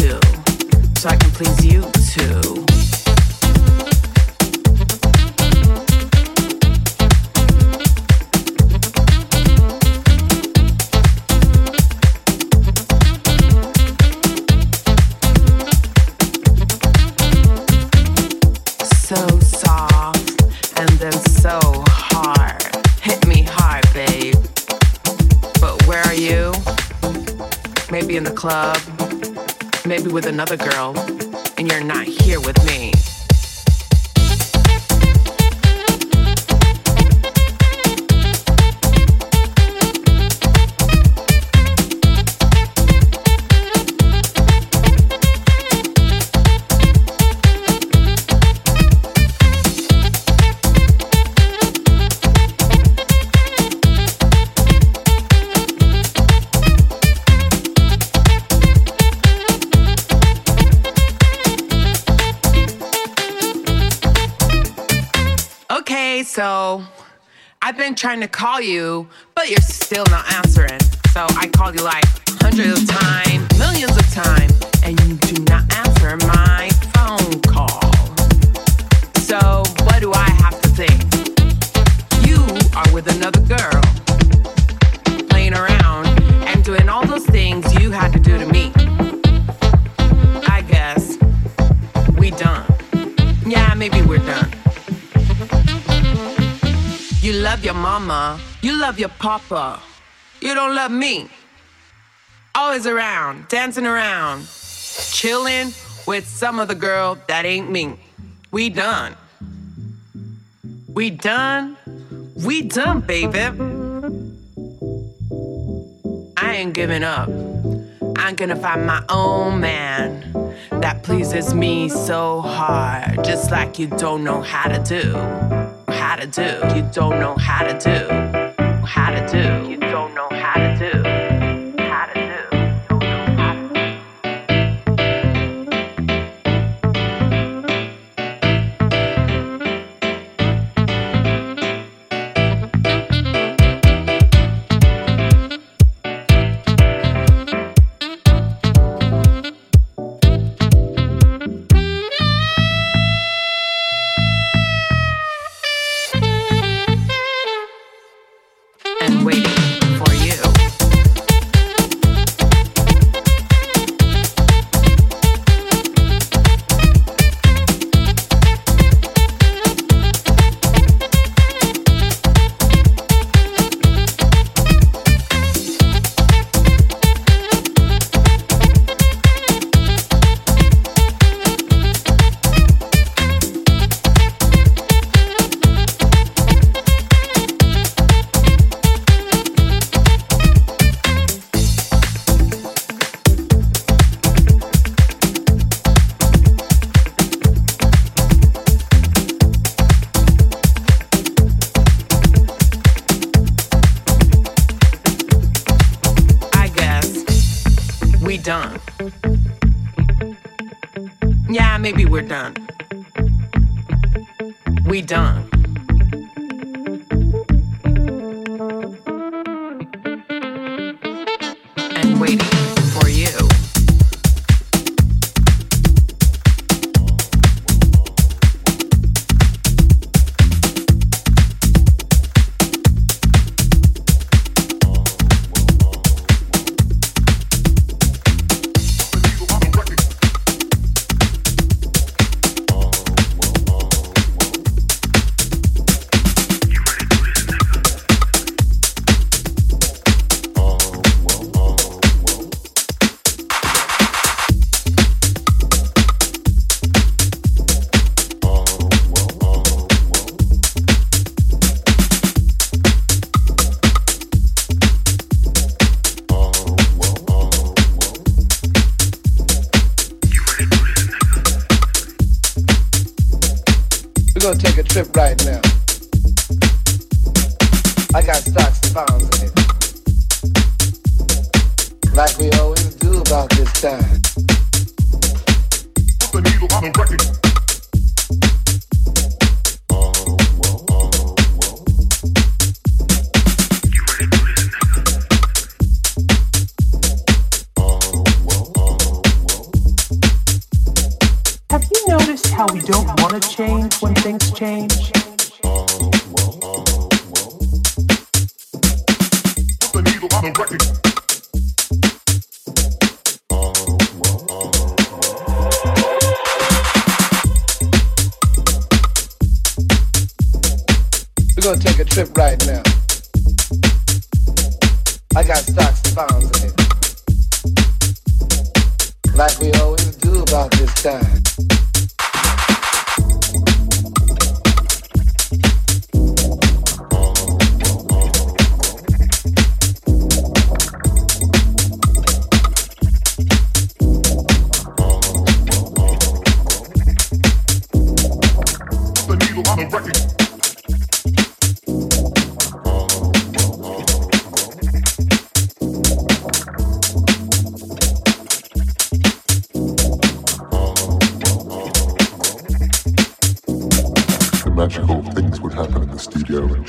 too. So I can please you too. Another girl, trying to call you, but you're still not answering. So I called you like hundreds of times, millions of times, and you do not answer my phone call. So what do I have to think? You are with another girl, playing around and doing all those things you had to do to me. I guess we done. Yeah, maybe we're done. You love your mama. You love your papa. You don't love me. Always around, dancing around, chilling with some other girl that ain't me. We done. We done. We done, baby. I ain't giving up. I'm gonna find my own man that pleases me so hard, just like you don't know how to do how to do. You don't know how to do. How to do.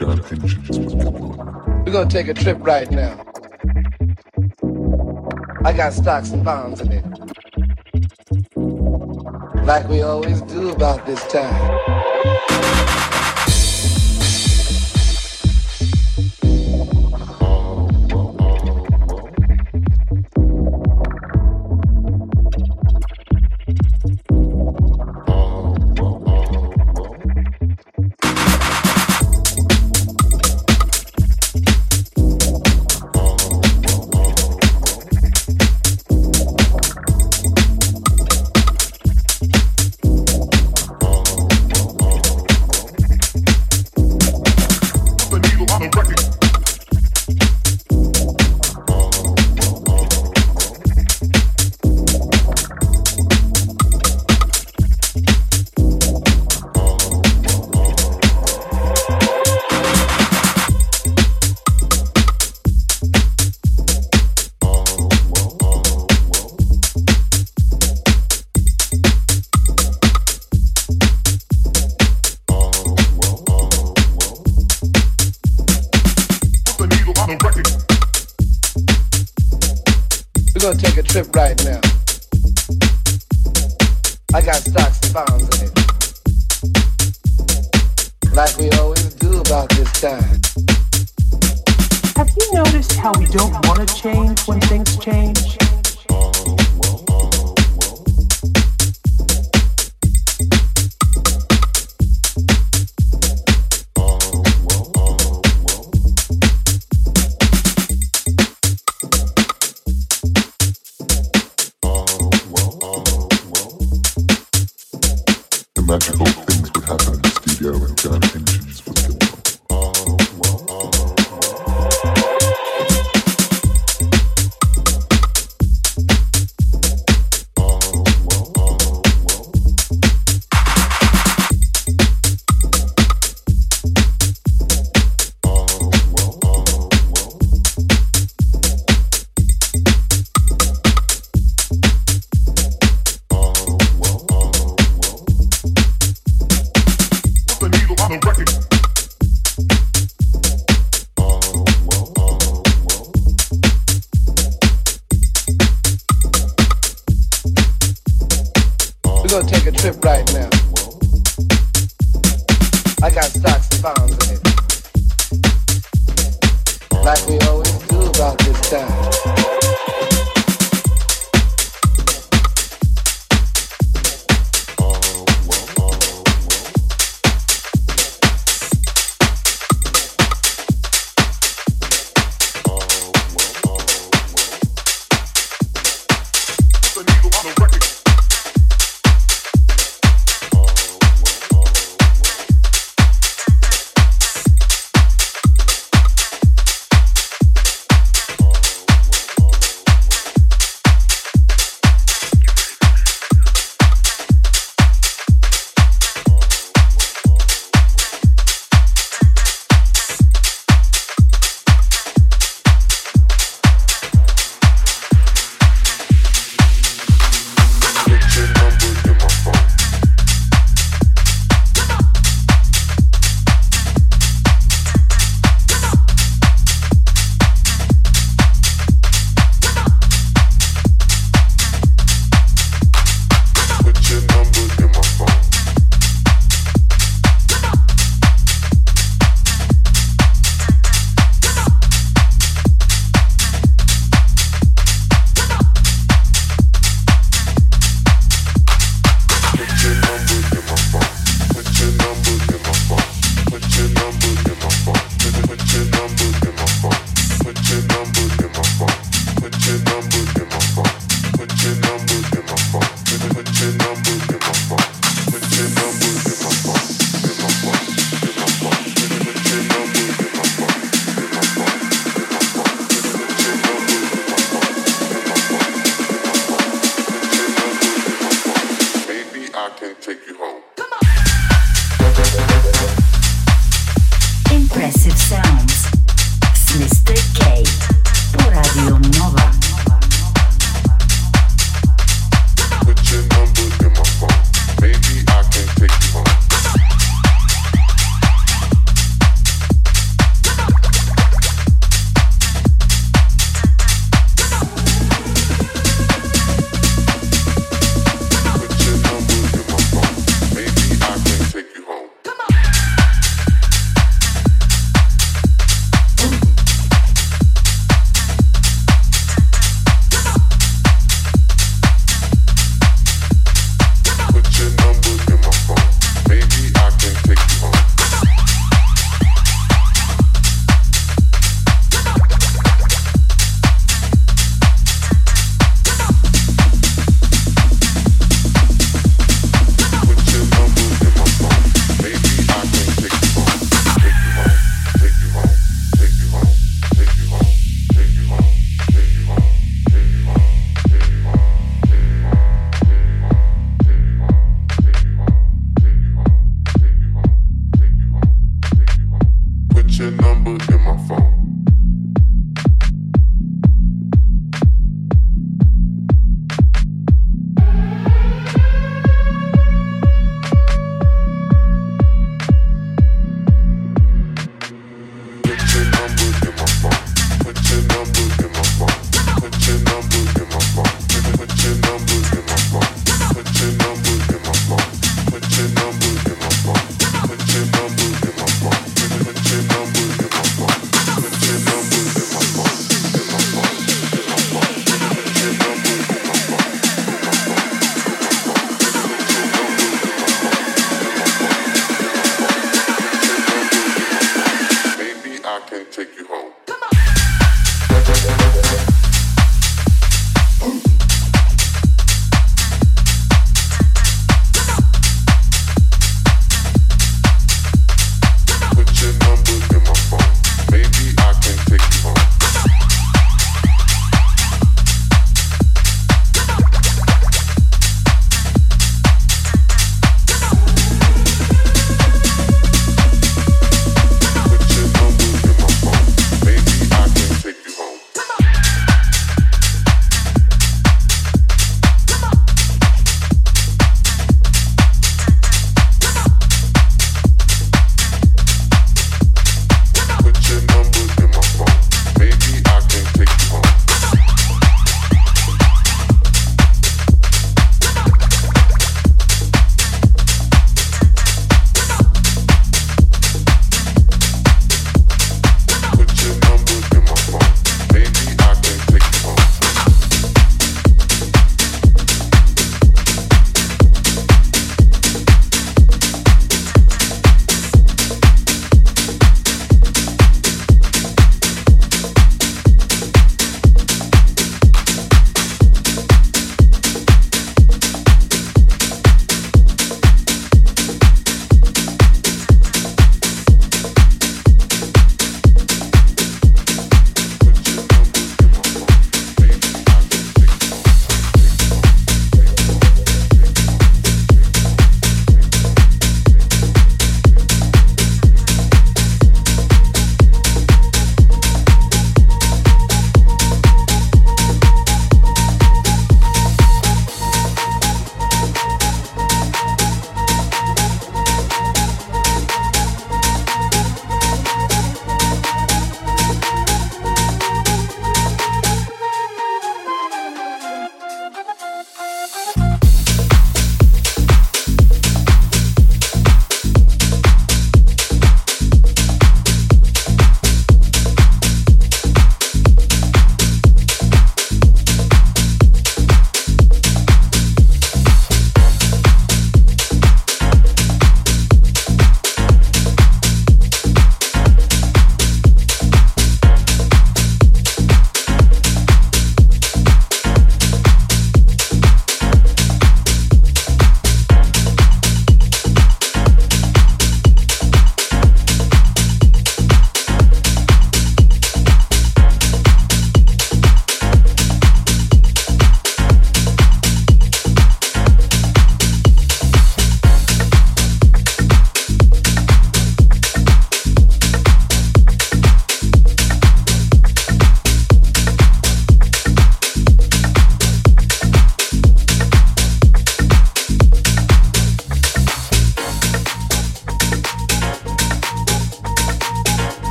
We're gonna take a trip right now. I got stocks and bonds in it. Like we always do about this time.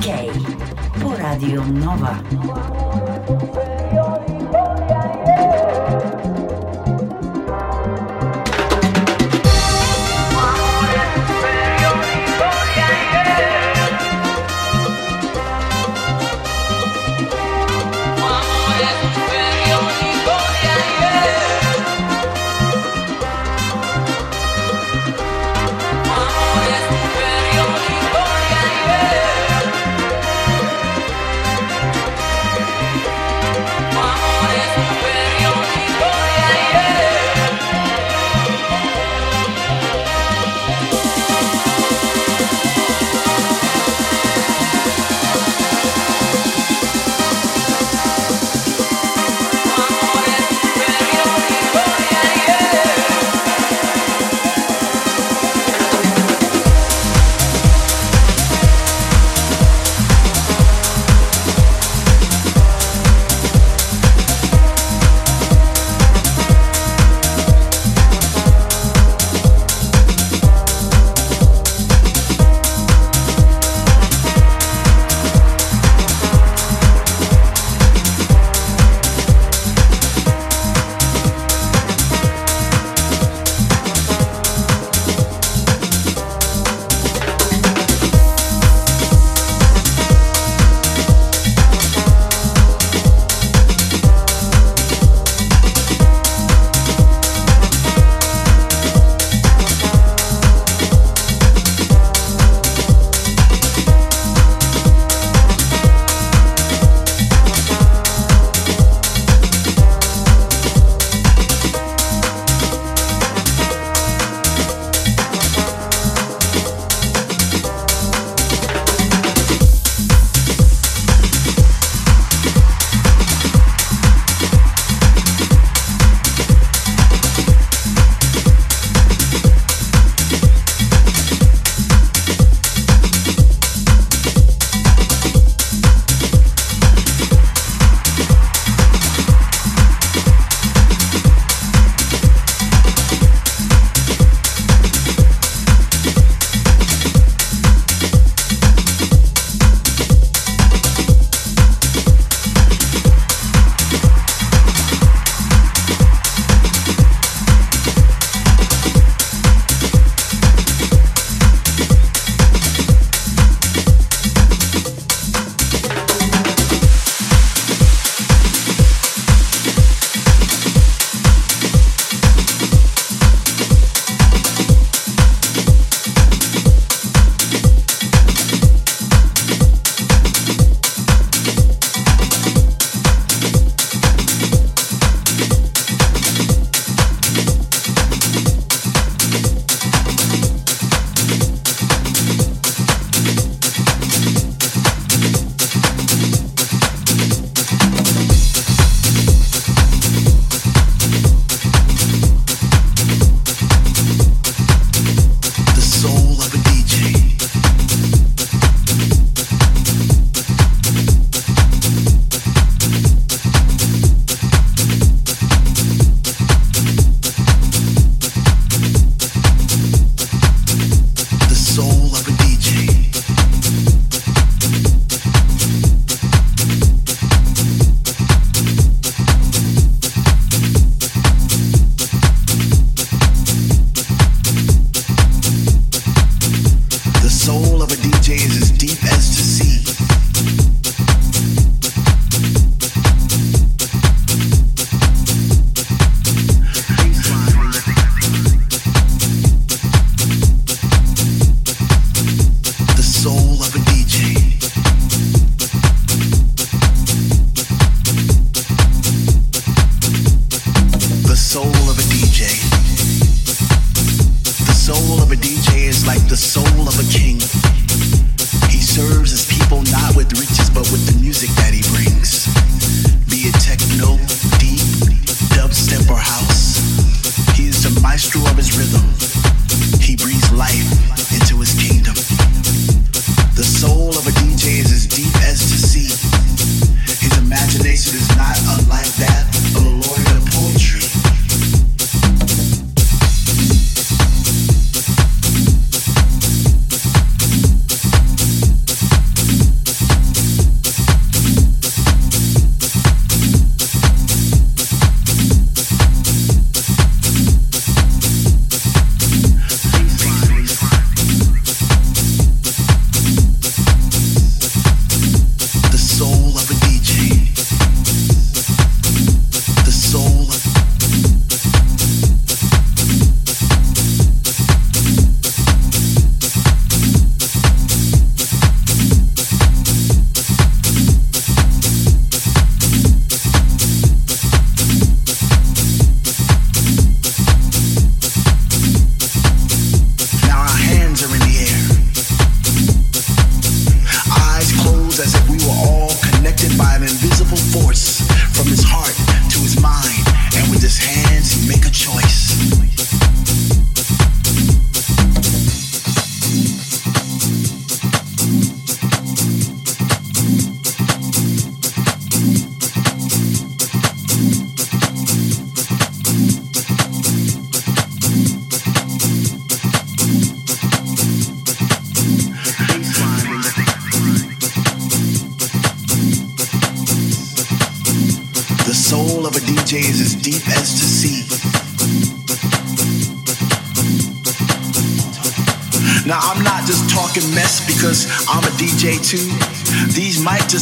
K po Radio Nova.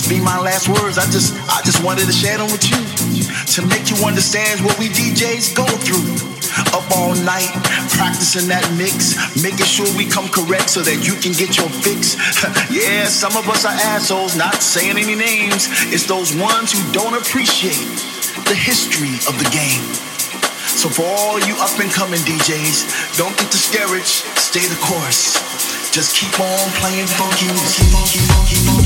Be my last words. I just I just wanted to share them with you to make you understand what we DJs go through. Up all night, practicing that mix, making sure we come correct so that you can get your fix. yeah, some of us are assholes, not saying any names. It's those ones who don't appreciate the history of the game. So for all you up and coming DJs, don't get discouraged, stay the course. Just keep on playing funky, funky, funky, funky, funky.